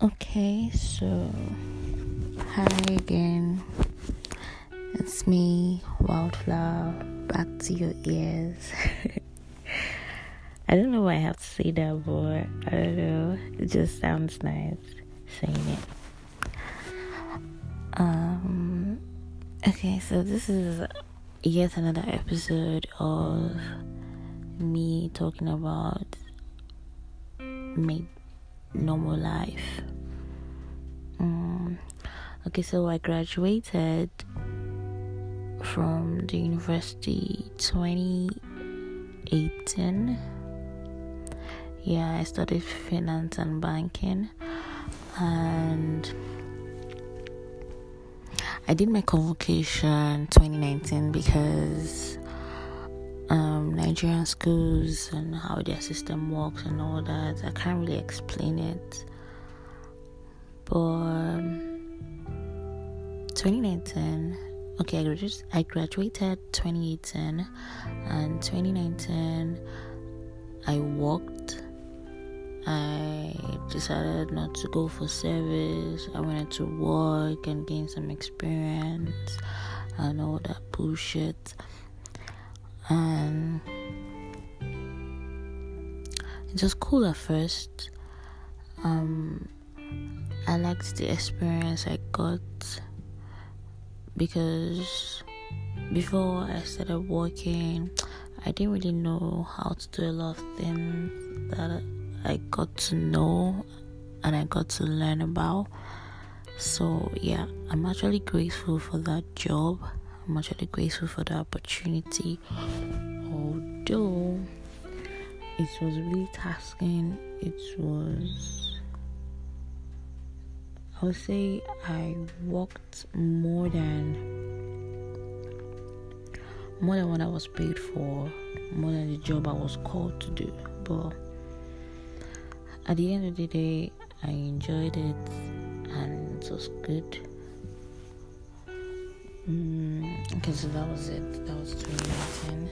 Okay, so hi again. It's me, Wildflower, back to your ears. I don't know why I have to say that, but I don't know. It just sounds nice saying it. Um, okay, so this is yet another episode of me talking about my normal life. Okay, so I graduated from the university 2018. Yeah, I studied finance and banking, and I did my convocation 2019 because um, Nigerian schools and how their system works and all that. I can't really explain it. But 2019, okay, I graduated, I graduated 2018, and 2019, I worked. I decided not to go for service. I wanted to work and gain some experience and all that bullshit and it was cool at first. Um, I liked the experience I got because before I started working, I didn't really know how to do a lot of things that I got to know and I got to learn about. So, yeah, I'm actually grateful for that job. I'm actually grateful for the opportunity. Although it was really tasking, it was, I would say, I worked more than more than what I was paid for, more than the job I was called to do. But at the end of the day, I enjoyed it and it was good. Mm, okay, so that was it. That was 2019.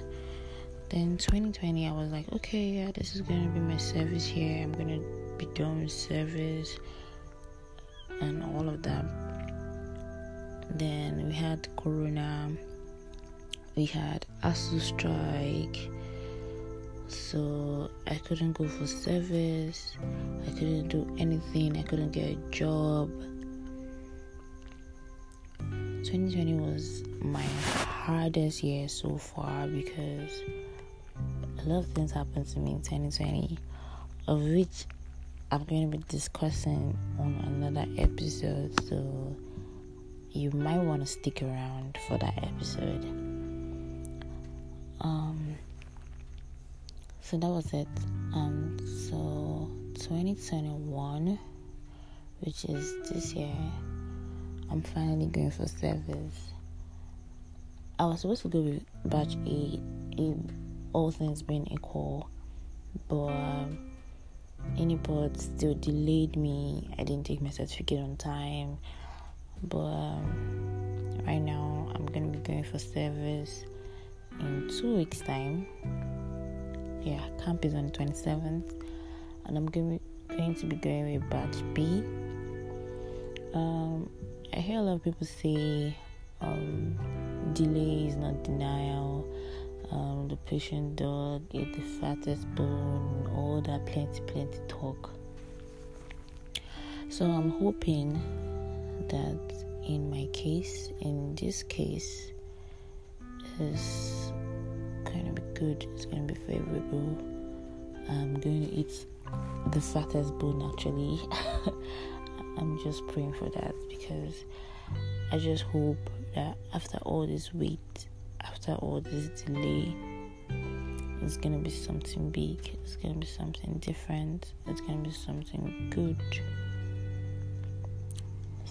Then 2020, I was like, okay, yeah, this is gonna be my service here. I'm gonna be doing service and all of that. Then we had Corona. We had ASUU strike. So I couldn't go for service. I couldn't do anything. I couldn't get a job 2020 was my hardest year so far because a lot of things happened to me in 2020, of which I'm going to be discussing on another episode. So you might want to stick around for that episode. Um, so that was it. Um, so 2021, which is this year I'm finally going for service. I was supposed to go with batch A, all things being equal, but um, Uniport still delayed me. I didn't take my certificate on time, but um, right now I'm gonna be going for service in two weeks' time. Yeah, camp is on the 27th, and I'm going to be going with batch B. Um, I hear a lot of people say um, delay is not denial. Patient dog eat the fattest bone. All that plenty, plenty talk. So I'm hoping that in my case, in this case, is to be good. It's to be favorable. I'm going to eat the fattest bone actually. I'm just praying for that because I just hope that after all this wait, after all this delay, it's gonna be something big, it's gonna be something different, it's gonna be something good.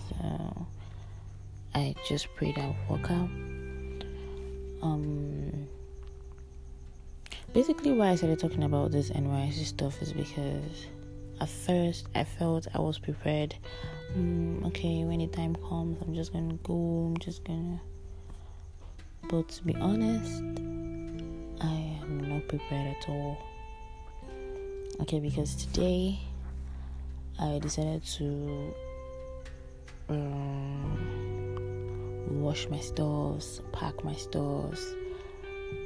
So I just pray that work out. Um basically why I started talking about this NYSC stuff is because at first I felt I was prepared. Mm, okay, when the time comes, I'm just gonna go. I'm just gonna. But to be honest, I am not prepared at all. Okay, because today I decided to um, wash my stores, pack my stores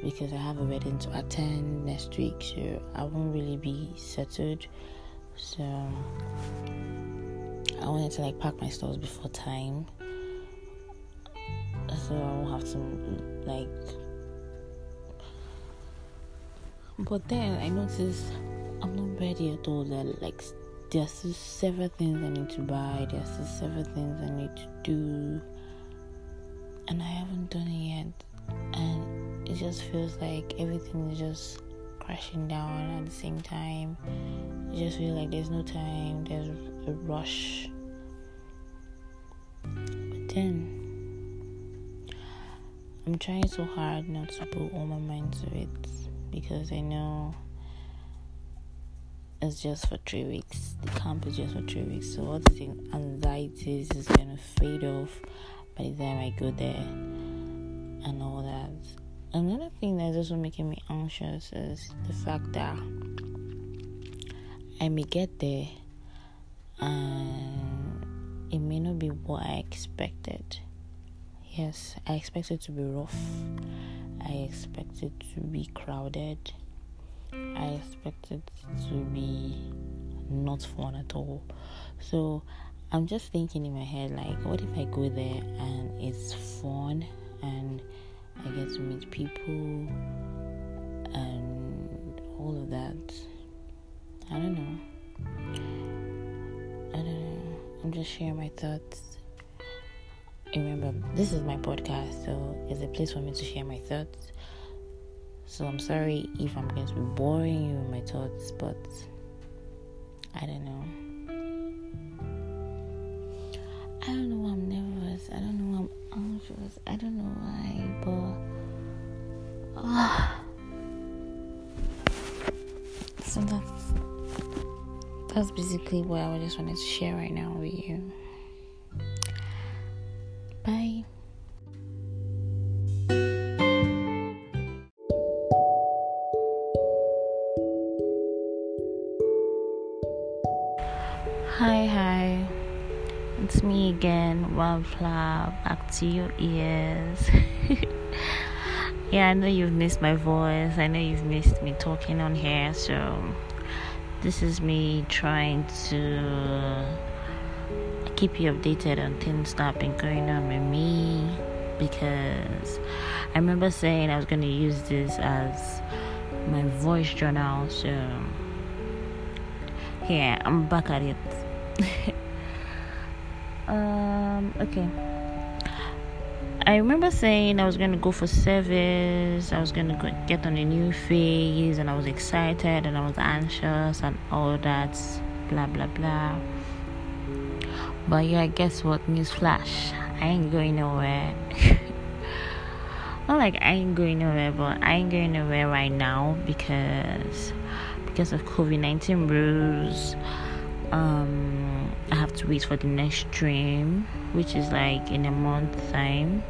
because I have a wedding to attend next week, so I won't really be settled. So I wanted to like pack my stores before time, so I won't have to like. But then I noticed I'm not ready at all. That like there's still several things I need to buy. There's still several things I need to do, and I haven't done it yet. And it just feels like everything is just crashing down at the same time. I just feel like there's no time. There's a rush. But then I'm trying so hard not to put all my mind to it because I know it's just for three weeks. The camp is just for three weeks. So all the anxieties is gonna fade off by the time I go there and all that. Another thing that's also making me anxious is the fact that I may get there and it may not be what I expected. Yes, I expected to be rough. I expected it to be crowded. I expected it to be not fun at all. So I'm just thinking in my head, like, what if I go there and it's fun and I get to meet people and all of that? I don't know. I don't know. I'm just sharing my thoughts. Remember, this is my podcast, so it's a place for me to share my thoughts. So I'm sorry if I'm going to be boring you with my thoughts, but I don't know. I don't know why I'm nervous. I don't know why I'm anxious. I don't know why, but uh, so that's that's basically what I just wanted to share right now with you. Bye. Hi, hi. It's me again, Wildflower, back to your ears. yeah, I know you've missed my voice. I know you've missed me talking on here. So, this is me trying to keep you updated on things that have been going on with me. Because I remember saying I was going to use this as my voice journal. So, yeah, I'm back at it. um, okay. I remember saying I was gonna go for service, I was gonna get on a new phase, and I was excited and I was anxious and all that, blah blah blah. But yeah, guess what? News flash. I ain't going nowhere. Not like I ain't going nowhere, but I ain't going nowhere right now because because of COVID nineteen rules um i have to wait for the next stream which is like in a month time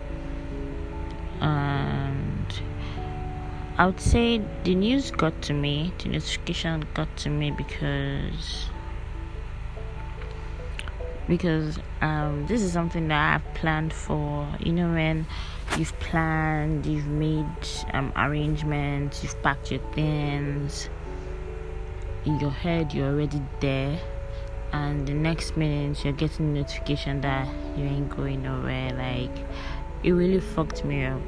and i would say the news got to me the notification got to me because because um, this is something that I've planned for. You know, when you've planned, you've made um, arrangements, you've packed your things in your head, you're already there. And the next minute you're getting notification that you ain't going nowhere. Like it really fucked me up.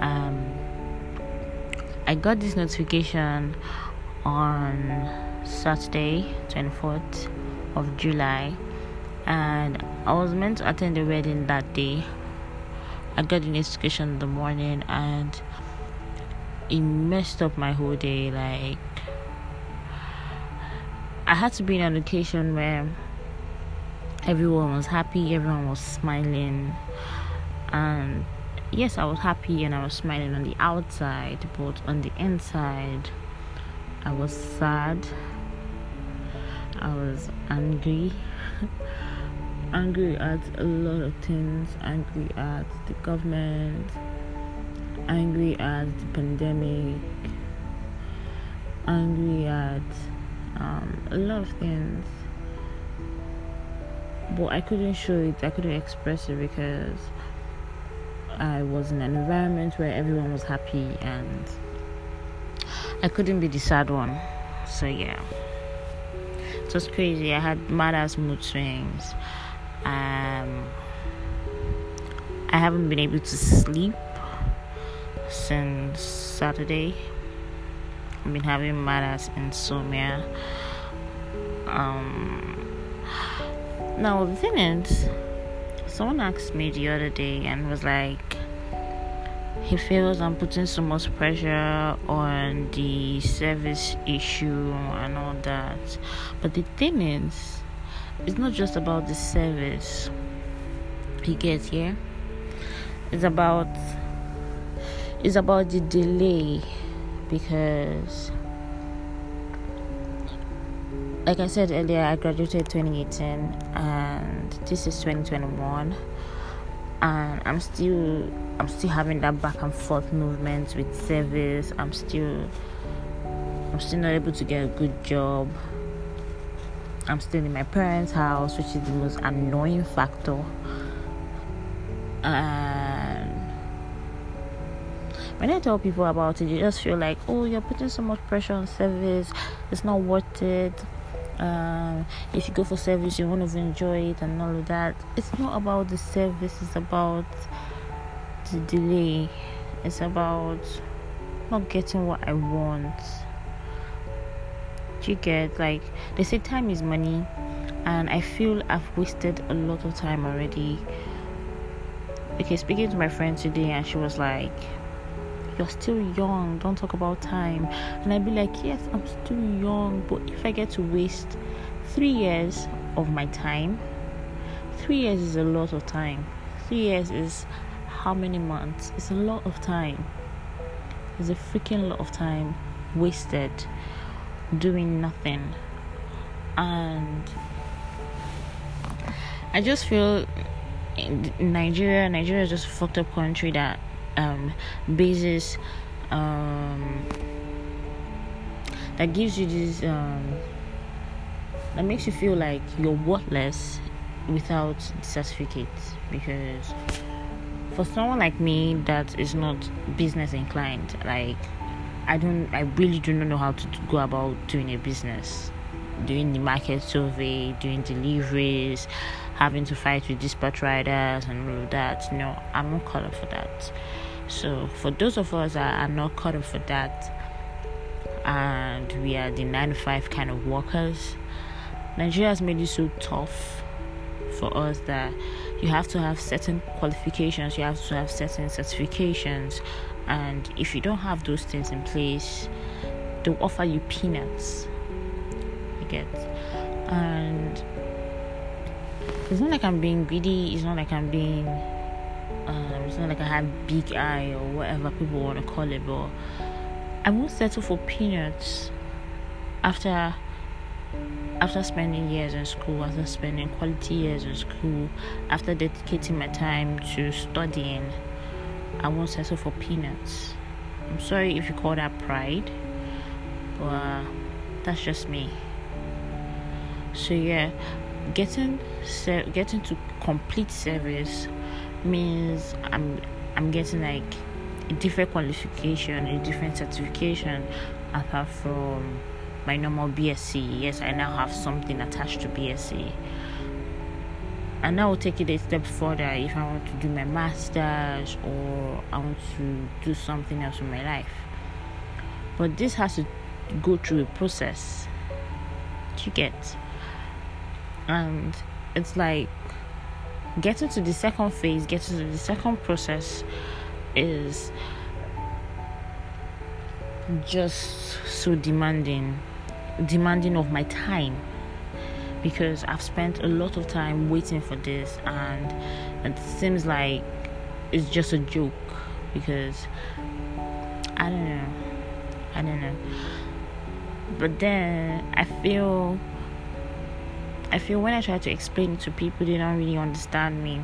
Um i got this notification on saturday 24th of july. And i was meant to attend the wedding that day. I got the notification in the morning and it messed up my whole day like I had to be in a location where everyone was happy, everyone was smiling, and yes, I was happy and I was smiling on the outside, but on the inside, I was sad. I was angry. angry at a lot of things, angry at the government, angry at the pandemic, angry at um, a lot of things but I couldn't show it, I couldn't express it because I was in an environment where everyone was happy and I couldn't be the sad one. So, yeah. It was crazy. I had mad ass mood swings. Um, I haven't been able to sleep since Saturday. I've been having mad ass insomnia. Um, now the thing is, someone asked me the other day and was like, he feels I'm putting so much pressure on the service issue and all that. But the thing is, it's not just about the service. He gets here. It's about it's about the delay because like I said earlier, I graduated 2018 and this is 2021 and I'm still I'm still having that back and forth movement with service. I'm still I'm still not able to get a good job. I'm still in my parents' house, which is the most annoying factor. And when I tell people about it, you just feel like, oh, you're putting so much pressure on service. It's not worth it. Um, if you go for service, you won't enjoy it and all of that. It's not about the service. It's about the delay. It's about not getting what I want. Do you get like they say time is money, and I feel I've wasted a lot of time already. Okay, speaking to my friend today, and she was like, you're still young don't talk about time and i'd be like yes i'm still young but if i get to waste three years of my time three years is a lot of time three years is how many months. It's a lot of time. It's a freaking lot of time wasted doing nothing. And i just feel nigeria nigeria is just a fucked up country that um, basis um, that gives you this um, that makes you feel like you're worthless without the certificate because for someone like me that is not business inclined like i don't i really do not know how to go about doing a business. Doing the market survey doing deliveries having to fight with dispatch riders and all of that. No i'm not cut up for that. So, for those of us that are not cut up for that, and we are the 9 to 5 kind of workers, Nigeria has made it so tough for us that you have to have certain qualifications, you have to have certain certifications, and if you don't have those things in place, they'll offer you peanuts. You get, and it's not like I'm being greedy, it's not like I'm being um, it's not like I have big eye or whatever people want to call it, but I won't settle for peanuts after after spending years in school, after spending quality years in school, after dedicating my time to studying, I won't settle for peanuts. I'm sorry if you call that pride, but that's just me. So yeah, getting getting to complete service means I'm I'm getting like a different qualification, a different certification apart from my normal BSc. Yes, I now have something attached to BSc. And I will take it a step further if I want to do my masters or I want to do something else in my life. But this has to go through a process to get. And it's like getting to the second phase, getting to the second process is just so demanding, demanding of my time because I've spent a lot of time waiting for this and it seems like it's just a joke because I don't know. I don't know. But then I feel I feel when I try to explain it to people, they don't really understand me.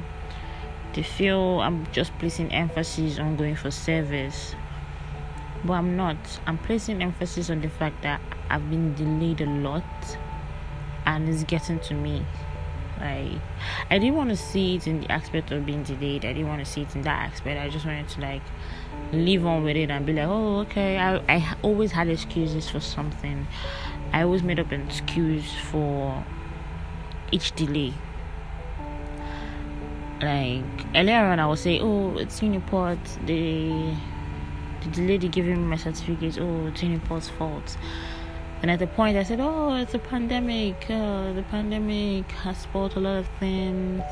They feel I'm just placing emphasis on going for service. But I'm not. I'm placing emphasis on the fact that I've been delayed a lot and it's getting to me. Like, I didn't want to see it in the aspect of being delayed. I didn't want to see it in that aspect. I just wanted to like live on with it and be like, oh, okay. I I always had excuses for something. I always made up an excuse for each delay. Like earlier on, I would say, oh, it's Uniport. The the lady giving me my certificate. Oh, it's Uniport's fault. And at the point, I said, oh, it's a pandemic. Uh, the pandemic has spoiled a lot of things.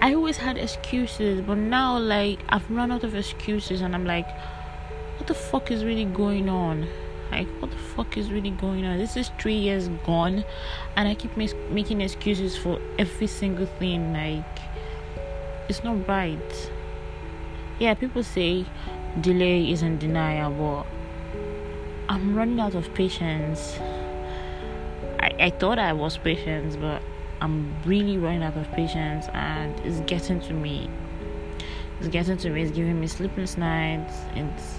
I always had excuses, but now, like, I've run out of excuses, and I'm like, what the fuck is really going on? Like, what the fuck is really going on? This is three years gone, and I keep mis- making excuses for every single thing. Like, it's not right. Yeah, people say delay isn't denial, but I'm running out of patience. I, I thought I was patient, but I'm really running out of patience, and it's getting to me. It's getting to me. It's giving me sleepless nights. It's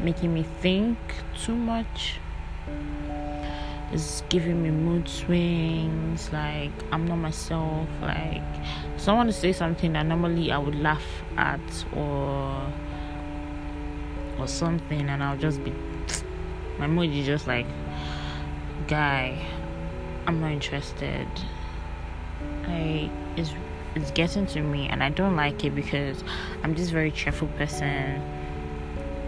making me think too much. It's giving me mood swings. Like I'm not myself. Like someone to say something that normally I would laugh at or or something, and I'll just be my mood is just like guy i'm not interested. I it's it's getting to me and i don't like it because i'm this very cheerful person.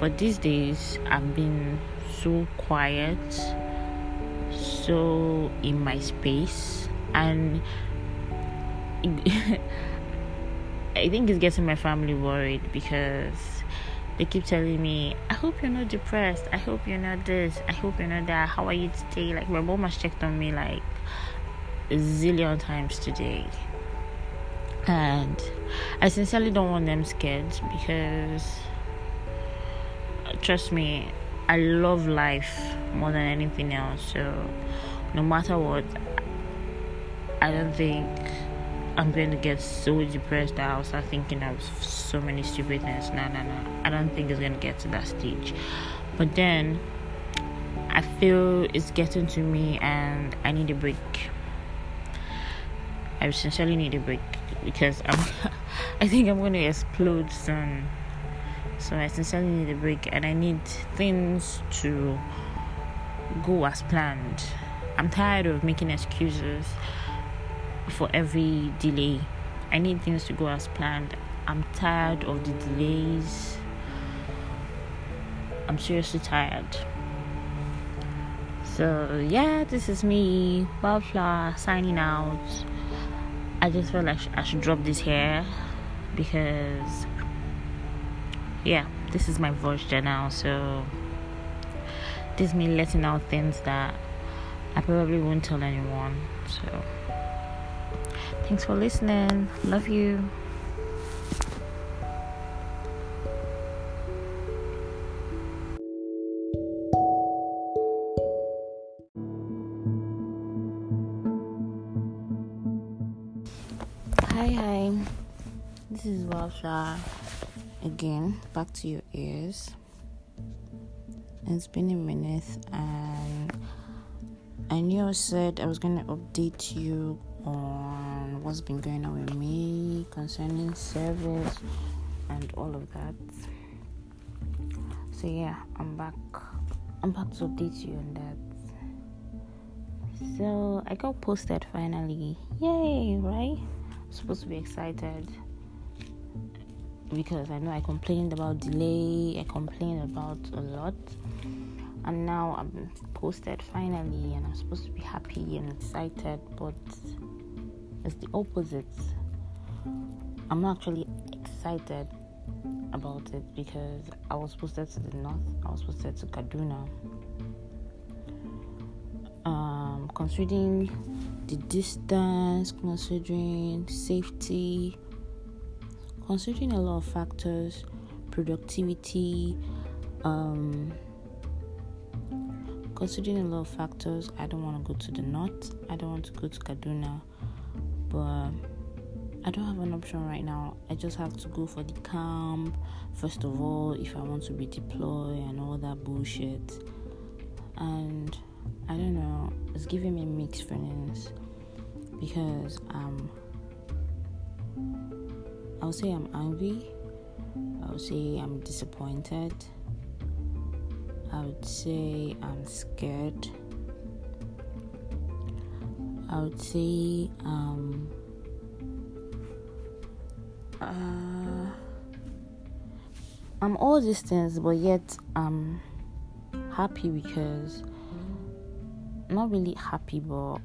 But these days i've been so quiet so in my space and I think it's getting my family worried because they keep telling me, I hope you're not depressed. I hope you're not this. I hope you're not that. How are you today? Like, my mom has checked on me like a zillion times today. And I sincerely don't want them scared because, trust me, I love life more than anything else. So, no matter what, I don't think I'm going to get so depressed that I'll start thinking of so many stupid things. No, no, no. I don't think it's going to get to that stage. But then I feel it's getting to me and I need a break. I sincerely need a break because I'm I think I'm going to explode soon. So I sincerely need a break and I need things to go as planned. I'm tired of making excuses for every delay. I need things to go as planned. I'm tired of the delays. I'm seriously tired. So yeah, this is me, Wildflower, signing out. I just felt like I should drop this here because yeah, this is my voice journal. So this is me letting out things that I probably won't tell anyone. So. Thanks for listening. Love you. Hi, hi. This is Walsha again. Back to your ears. It's been a minute, and I knew I said I was going to update you on what's been going on with me concerning service and all of that. So yeah, I'm back. I'm back to update you on that. So I got posted finally. Yay, right? I'm supposed to be excited because I know I complained about delay, I complained about a lot and now I'm posted finally and I'm supposed to be happy and excited but it's the opposite. I'm actually excited about it because I was posted to the north. I was posted to Kaduna. Um, considering the distance considering safety considering a lot of factors productivity um, considering a lot of factors, I don't want to go to the north. I don't want to go to Kaduna, but I don't have an option right now. I just have to go for the camp first of all if I want to be deployed and all that bullshit. And I don't know, it's giving me mixed feelings because um I'll say I'm angry. I'll say I'm disappointed. I would say I'm scared. I would say um uh, I'm all these things, but yet I'm happy because not really happy, but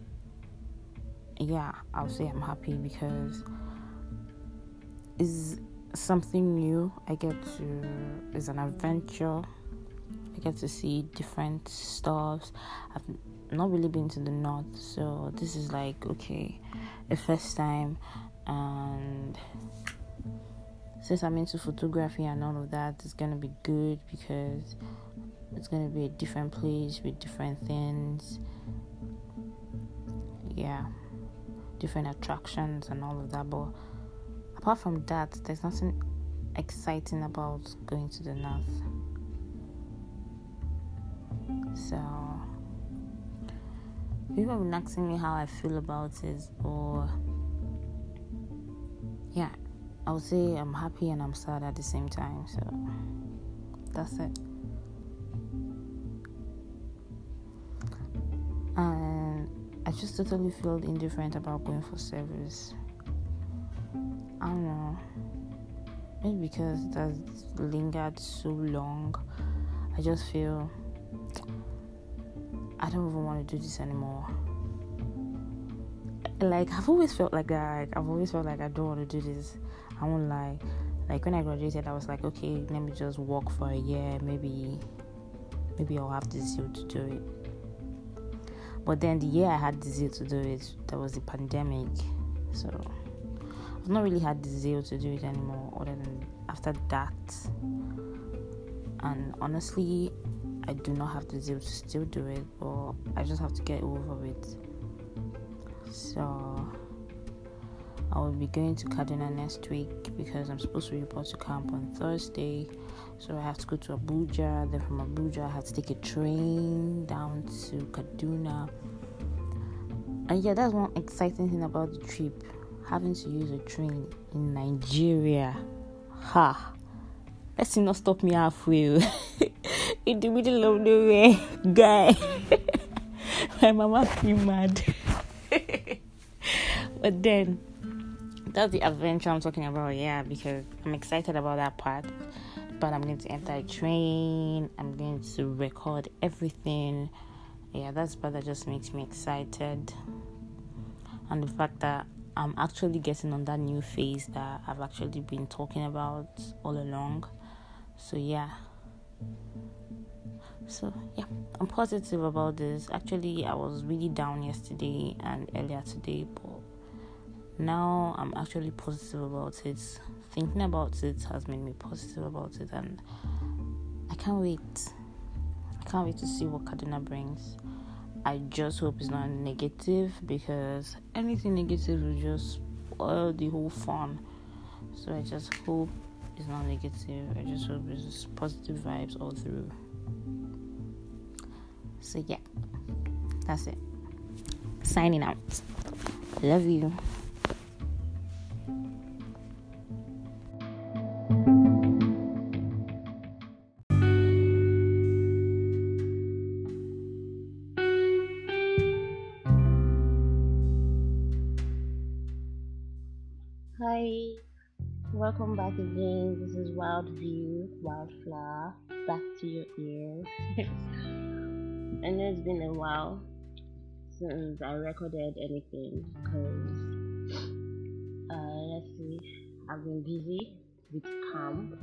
yeah, I'll say I'm happy because it's something new. I get to it's an adventure. I get to see different stuffs. I've not really been to the north, so this is like okay, the first time, and since I'm into photography and all of that, it's gonna be good because it's gonna be a different place with different things. Yeah, different attractions and all of that. But apart from that, there's nothing exciting about going to the north. So, people have been asking me how I feel about it, or yeah, I would say I'm happy and I'm sad at the same time. So that's it. And I just totally feel indifferent about going for service. I don't know. Maybe because it has lingered so long. I just feel I don't even want to do this anymore like I've always felt like that. I've always felt like I don't want to do this. I won't lie. Like when I graduated, I was like, okay, let me just work for a year. Maybe, maybe I'll have the zeal to do it. But then the year I had the zeal to do it, there was the pandemic, so I've not really had the zeal to do it anymore. Other than after that, and honestly, I do not have the zeal to still do it, but I just have to get over it. So I will be going to Kaduna next week because I'm supposed to report to camp on Thursday. So I have to go to Abuja. Then from Abuja, I have to take a train down to Kaduna. And yeah, that's one exciting thing about the trip having to use a train in Nigeria. Ha! Let's not stop me halfway. Oh. in the middle of nowhere, guy. My mama be mad. but then that's the adventure I'm talking about, yeah, because I'm excited about that part. But I'm going to enter a train, I'm going to record everything. Yeah, that's part that just makes me excited. And the fact that I'm actually getting on that new phase that I've actually been talking about all along. So, yeah. So, yeah, I'm positive about this. Actually, I was really down yesterday and earlier today, but now I'm actually positive about it. Thinking about it has made me positive about it, and I can't wait. I can't wait to see what Kaduna brings. I just hope it's not negative because anything negative will just spoil the whole fun. So I just hope it's not negative. I just hope it's positive vibes all through. So yeah, that's it. Signing out. Love you. Welcome back again. This is Wild View, Wildflower, back to your ears. I know it's been a while since I recorded anything because, uh, let's see, I've been busy with camp.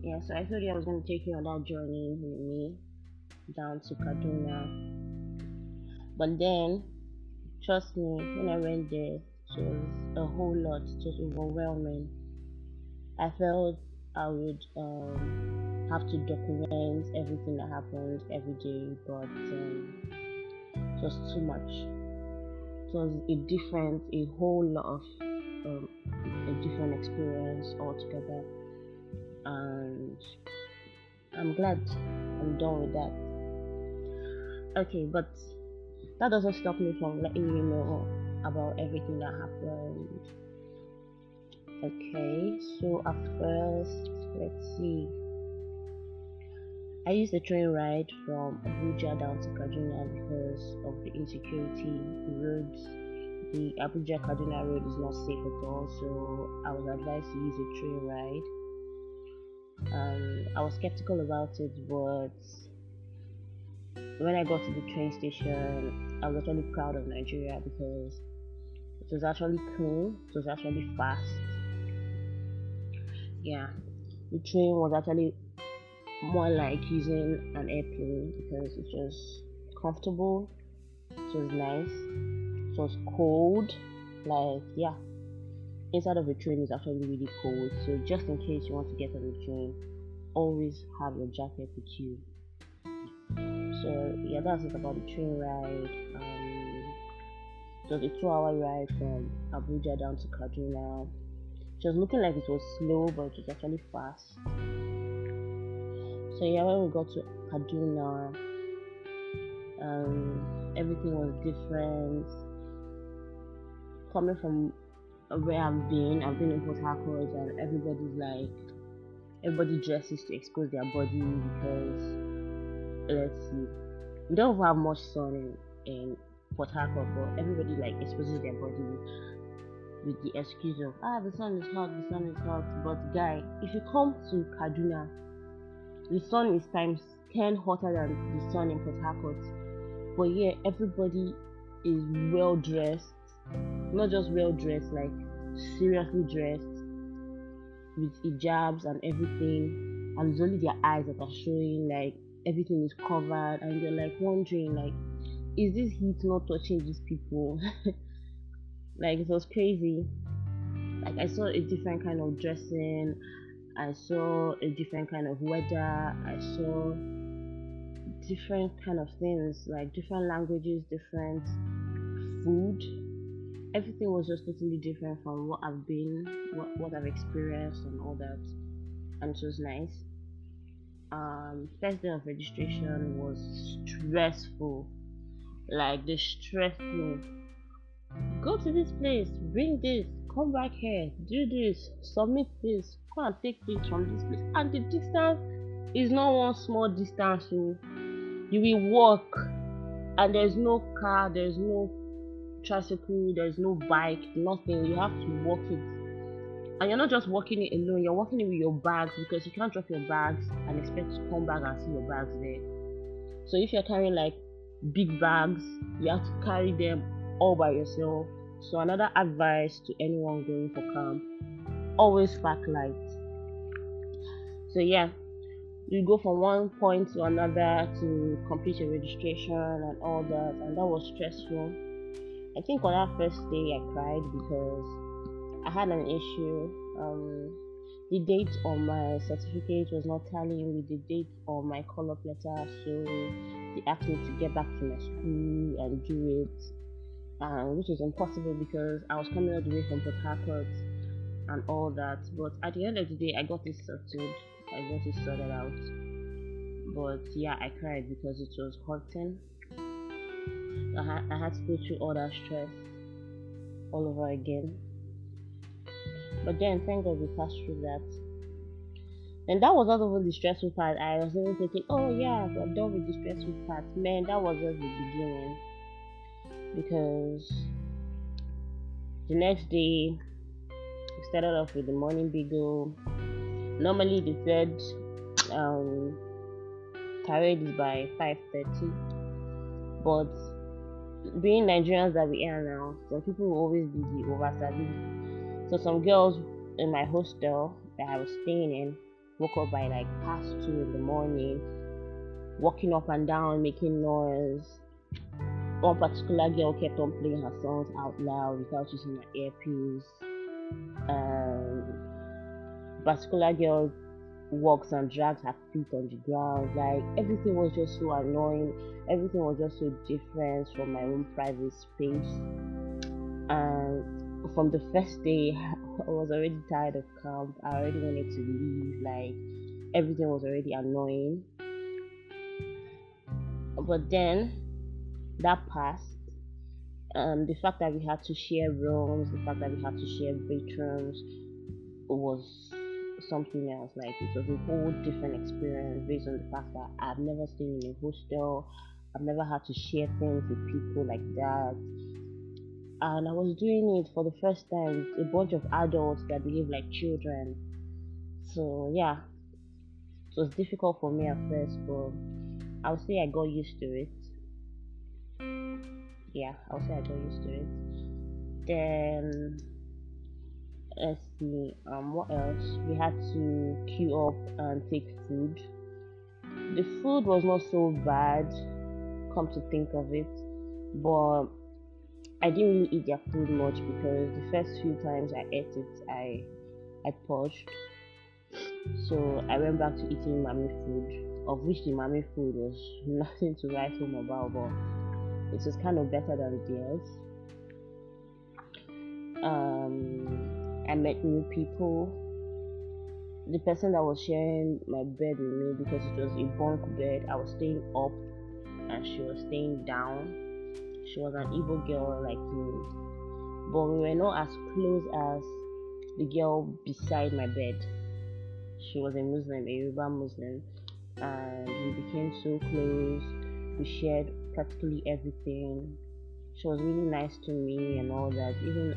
Yeah, so I thought I was going to take you on that journey with me down to Kaduna. But then, trust me, when I went there, was a whole lot, just overwhelming. I felt I would um, have to document everything that happened every day, but um, was too much. It was a different, a whole lot of um, a different experience altogether, and I'm glad I'm done with that. Okay, but that doesn't stop me from letting you know about everything that happened. Okay, so at first, let's see. I used the train ride from Abuja down to Kaduna because of the insecurity. The roads, the Abuja Kaduna road is not safe at all, so I was advised to use a train ride. Um, I was skeptical about it, but when I got to the train station, I was actually proud of Nigeria because it was actually cool, it was actually fast. Yeah, the train was actually more like using an airplane because it was comfortable, it was nice, it was cold. Like, yeah, inside of a train is actually really cold. So, just in case you want to get on the train, always have your jacket with you. So, yeah, that's it about the train ride. Um, it a two hour ride from Abuja down to Kaduna. It was looking like it was slow, but it was actually fast. So yeah, when we got to Kaduna, um, everything was different. Coming from where I've been, I've been in Port Harcourt, and everybody's like, everybody dresses to expose their body because, let's see, we don't have much sun in, in Port Harcourt, but everybody like exposes their body with the excuse of ah the sun is hot, the sun is hot. But guy, if you come to Kaduna, the sun is times 10 hotter than the sun in Port Harcourt. But yeah, everybody is well dressed, not just well dressed, like seriously dressed with hijabs and everything, and it's only their eyes that are showing, like everything is covered, and you're like wondering, like, is this heat not touching these people? like, it was crazy. Like, I saw a different kind of dressing I saw a different kind of weather. I saw different kind of things like different languages, different food. Everything was just totally different from what I've been, what, what I've experienced, and all that. And it was nice. Um, first day of registration was stressful. Like the stressed. Go to this place, bring this, come back here, do this, submit this, go and take things from this place. And the distance is not one small distance. So you will walk, and there's no car, there's no tricycle, there's no bike, nothing. You have to walk it. And you're not just walking it alone, you're walking it with your bags because you can't drop your bags and expect to come back and see your bags there. So if you're carrying like big bags, you have to carry them all by yourself. So another advice to anyone going for camp always pack light. So yeah, you go from one point to another to complete your registration and all that, and that was stressful. I think on that first day I cried because I had an issue. Um, the date on my certificate was not tallying with the date on my call up letter, so they asked me to get back to my school and do it, uh, which is impossible because I was coming all the way from Port Harcourt and all that. But at the end of the day, I got it sorted. I got it sorted out. But yeah, I cried because it was hurting. I had, I had to go through all that stress all over again. But then, thank God we passed through that. And that was not even the stressful part. I was even thinking, oh yeah, I'm done with the stressful part. Man, that was just the beginning. Because the next day, we started off with the morning beagle. Normally the third um, parade is by 5:30, but being Nigerians that we are now, some people will always be the over So some girls in my hostel that I was staying in woke up by like past two in the morning, walking up and down, making noise. One particular girl kept on playing her songs out loud without using her earpiece um, particular girl walks and drags her feet on the ground. Like everything was just so annoying. Everything was just so different from my own private space. And from the first day, I was already tired of camp. I already wanted to leave. Like everything was already annoying. But then that passed. Um, the fact that we had to share rooms, the fact that we had to share bedrooms was something else. Like it was a whole different experience based on the fact that I've never stayed in a hostel. I've never had to share things with people like that. And I was doing it for the first time with a bunch of adults that behave like children. So yeah, it was difficult for me at first, but I would say I got used to it. Yeah, I would say I got used to it. Then let's see, um, what else? We had to queue up and take food. The food was not so bad, come to think of it, but I didn't really eat their food much because the first few times I ate it, I I purged. So I went back to eating mommy food, of which the mommy food was nothing to write home about, but it was kind of better than theirs. Um, I met new people. The person that was sharing my bed with me because it was a bunk bed, I was staying up and she was staying down. She was an evil girl like me, but we were not as close as the girl beside my bed. She was a Muslim, a Yoruba Muslim, and we became so close. We shared practically everything. She was really nice to me and all that. Even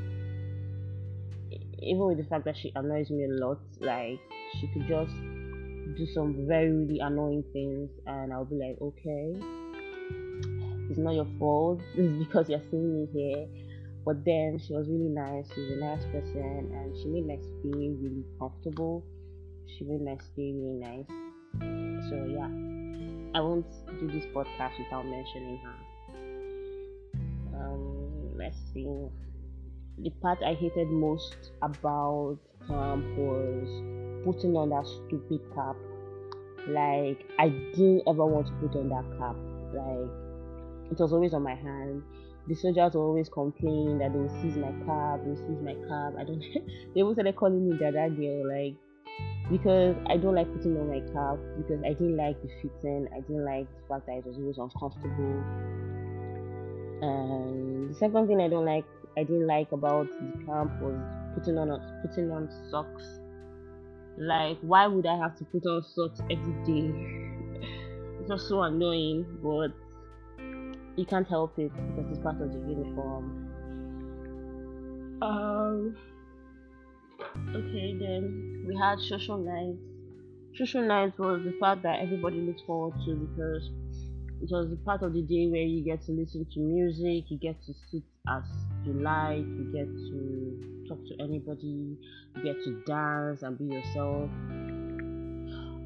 even with the fact that she annoys me a lot, like she could just do some very really annoying things, and I'll be like, okay, it's not your fault. Is because you're seeing me here. But then she was really nice. She was a nice person, and she made my stay really comfortable. She made my stay really nice. So yeah, I won't do this podcast without mentioning her. Um, let's see. The part I hated most about camp was putting on that stupid cap. Like I didn't ever want to put on that cap. Like it was always on my hand. The soldiers always complain that they will seize my cap, they will seize my cap. I don't. they even started calling me Dada girl, like because I don't like putting on my cap because I didn't like the fitting. I didn't like the fact that it was always uncomfortable. And the second thing I don't like, I didn't like about the camp was putting on putting on socks. Like, why would I have to put on socks every day? it was so annoying, but you can't help it because it's part of the uniform. Um. Okay, then we had social nights. Social nights was the part that everybody looks forward to because it was the part of the day where you get to listen to music, you get to sit as you like, you get to talk to anybody, you get to dance and be yourself.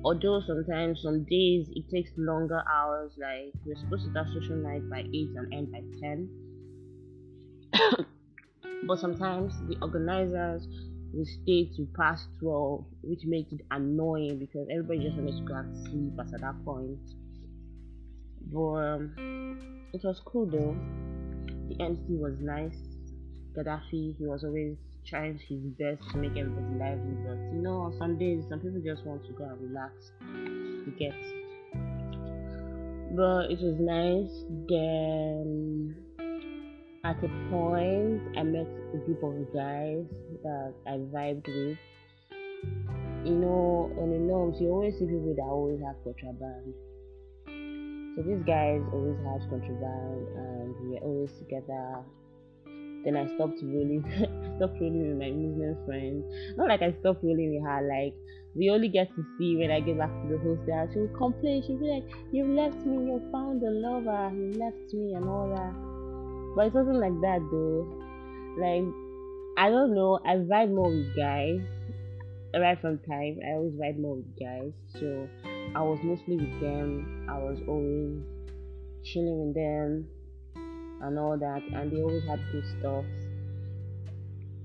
Although sometimes, some days it takes longer hours, like we're supposed to start social night by 8 and end by 10. but sometimes the organizers will stay to past 12, which makes it annoying because everybody just wants to go and sleep at that point. But um, it was cool though. The MC was nice. Gaddafi, he was always trying his best to make everybody lively, but you know, some days, some people just want to go and relax. You get. But it was nice. Then at a point, I met a group of guys that I vibed with. You know, on the norms, you always see people that always have contraband. So these guys always had contraband, and we were always together. Then I stopped rolling. Stopped rolling with my Muslim friends. Not like I stopped rolling with her. Like we only get to see when I get back to the hostel. She will complain. She'll be like, "You left me. You found a lover. You left me, and all that." But it wasn't like that though. Like I don't know. I vibe more with guys. Right from time, I always vibe more with guys. So I was mostly with them. I was always chilling with them and all that. And they always had good stuff.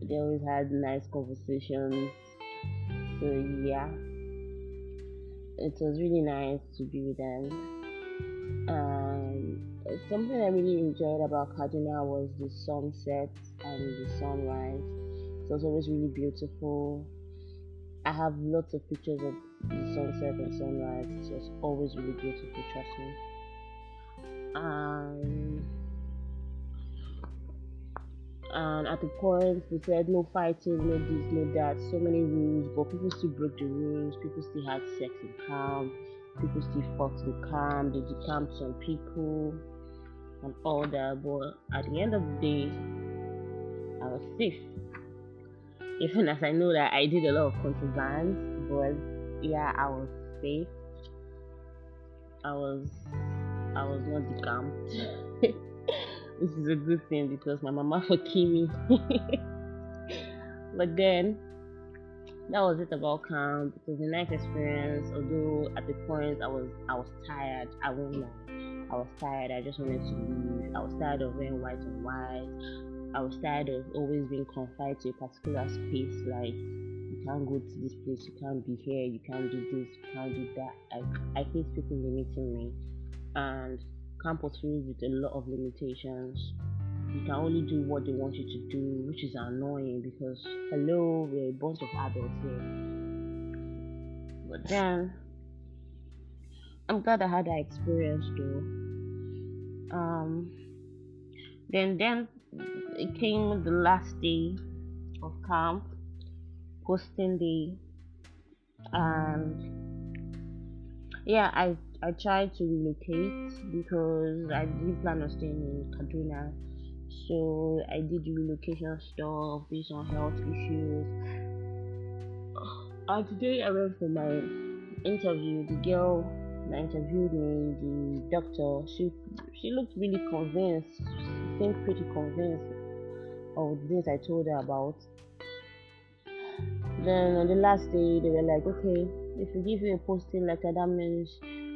They always had nice conversations. So yeah, it was really nice to be with them. Um, something I really enjoyed about Kaduna was the sunset and the sunrise. It was always really beautiful. I have lots of pictures of the sunset and sunrise. It was always really beautiful, trust me. Um, and at the point they said no fighting, no this, no that, so many rules, but people still broke the rules, people still had sex in camp, people still fought in camp, they decamped some people and all that, but at the end of the day, I was safe. Even as I know that I did a lot of contraband, but yeah, I was safe. I was I was not decamped. which is a good thing because my mama forgave me. but then that was it about camp. It was a nice experience, although at the point I was I was tired. I won't lie. I was tired. I just wanted to leave. I was tired of wearing white and white. I was tired of always being confined to a particular space. Like you can't go to this place, you can't be here, you can't do this, you can't do that. I I hate people limiting me, and campus filled with a lot of limitations. You can only do what they want you to do, which is annoying because hello, we're a bunch of adults here. But then I'm glad I had that experience though. Um then then it came the last day of camp, posting day and yeah, I I tried to relocate because I didn't plan on staying in Kaduna. So I did relocation stuff based on health issues. And today I went for my interview. The girl that interviewed me, the doctor, she she looked really convinced. She seemed pretty convinced of the things I told her about. Then on the last day, they were like, okay, if we give you a posting letter, that means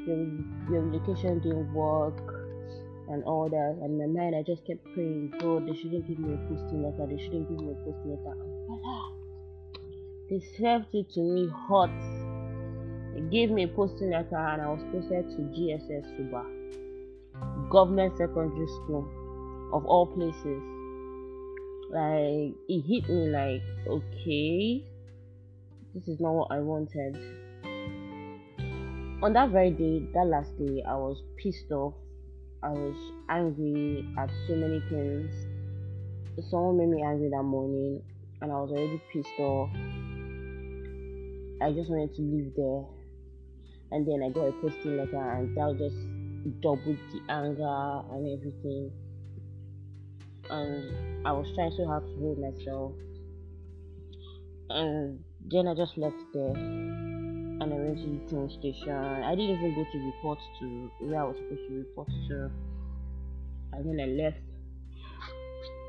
your, your relocation didn't work and all that. And my mind, I just kept praying, God, they shouldn't give me a posting letter. They shouldn't give me a posting letter. They served it to me hot. They gave me a posting letter, and I was posted to GSS Suba, government secondary school, of all places. Like it hit me like, okay, this is not what I wanted on that very day, that last day, I was pissed off. I was angry at so many things. Someone made me angry that morning, and I was already pissed off. I just wanted to leave there. And then I got a posting letter, and that just doubled the anger and everything. And I was trying so hard to hold myself. And then I just left there and I went to the train station. I didn't even go to report to where I was supposed to report to. And then I left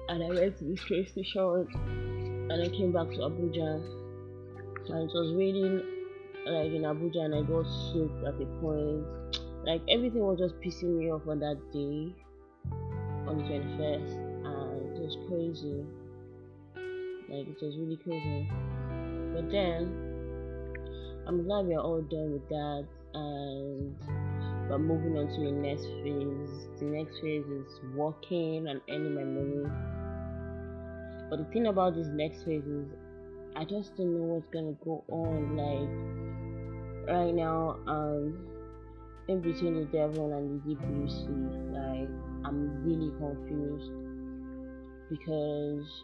and I went to the train station and I came back to Abuja. And it was raining like in Abuja and I got soaked at a point. Like everything was just pissing me off on that day on the 21st and it was crazy. Like it was really crazy. But then I'm glad we're all done with that and we're moving on to the next phase. The next phase is working and earning my money. But the thing about this next phase is I just don't know what's gonna go on. Like right now, um in between the devil and the deep blue sea. Like I'm really confused because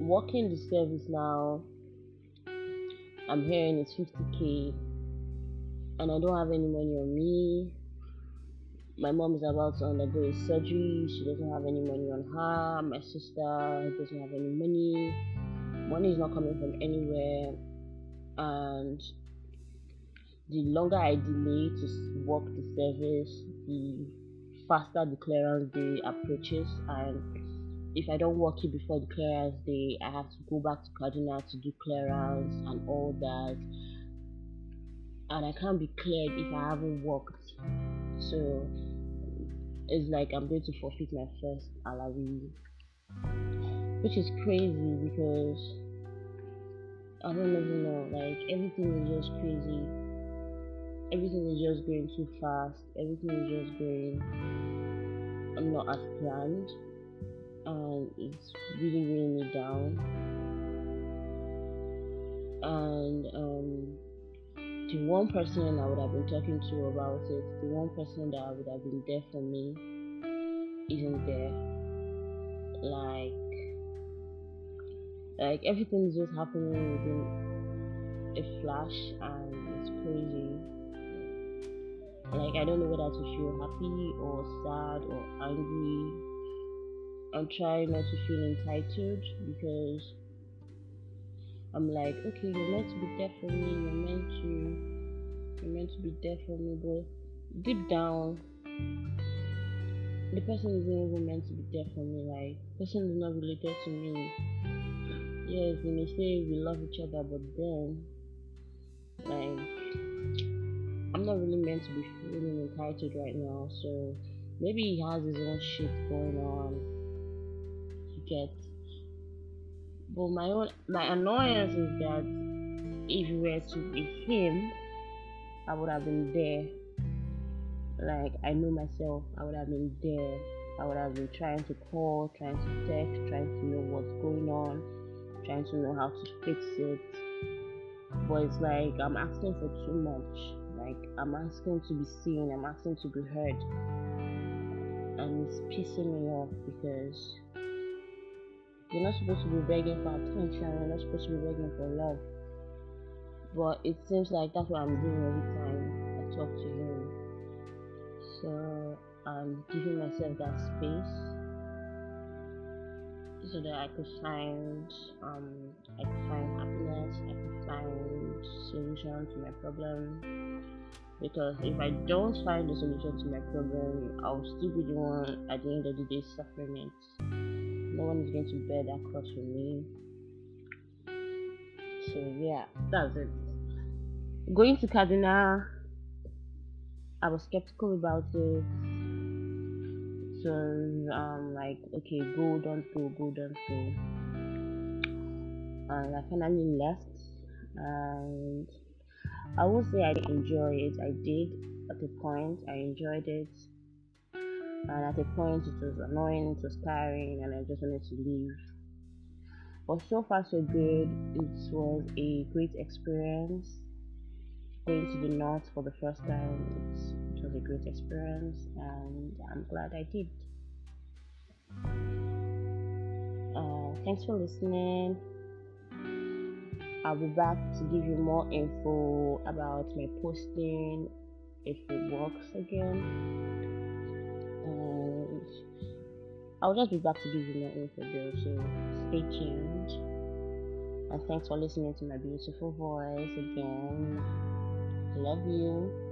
working the service now I'm hearing it's 50k and I don't have any money on me. My mom is about to undergo a surgery, she doesn't have any money on her. My sister doesn't have any money. Money is not coming from anywhere, and the longer I delay to work the service, the faster the clearance day approaches, and if I don't work it before the clearance day, I have to go back to Kaduna to do clearance and all that. And I can't be cleared if I haven't worked. So it's like I'm going to forfeit my first alawi. Which is crazy because I don't even know. Like everything is just crazy. Everything is just going too fast. Everything is just going not as planned and it's really weighing me down. And um, the one person I would have been talking to about it, the one person that would have been there for me, isn't there. like like everything's just happening within a flash and it's crazy like i don't know whether to feel happy or sad or angry i'm trying not to feel entitled because i'm like okay you're meant to be there for me you're meant to you're meant to be there for me but deep down the person isn't even meant to be there for me. Like, person is not related to me. Yes, we may say we love each other, but then, like, I'm not really meant to be feeling entitled right now. So maybe he has his own shit going on. Get. But my own, my annoyance is that if it were to be him, I would have been there like I know myself, I would have been there. I would have been trying to call, trying to text, trying to know what's going on, trying to know how to fix it. But it's like I'm asking for too much. Like I'm asking to be seen, I'm asking to be heard. And it's pissing me off because you're not supposed to be begging for attention, you're not supposed to be begging for love. But it seems like that's what I'm doing every time I talk to him so I'm giving myself that space so that I could find um I could find happiness, I could find solution to my problem. Because if I don't find the solution to my problem, I'll still be the one at the end of the day suffering it. No one is going to bear that cross for me. So yeah, that's it. Going to Kaduna I was skeptical about it. So um like okay go don't go go don't go. And I finally left and I would say I enjoyed it. I did at the point I enjoyed it. And at a point it was annoying, it was tiring and I just wanted to leave. But so far so good. It was a great experience. Going to the north for the first time. It, it was a great experience and i'm glad i did. Uh, thanks for listening. I'll be back to give you more info about my posting if it works again i'll just be back to give you more info so stay tuned and thanks for listening to my beautiful voice again I Love you.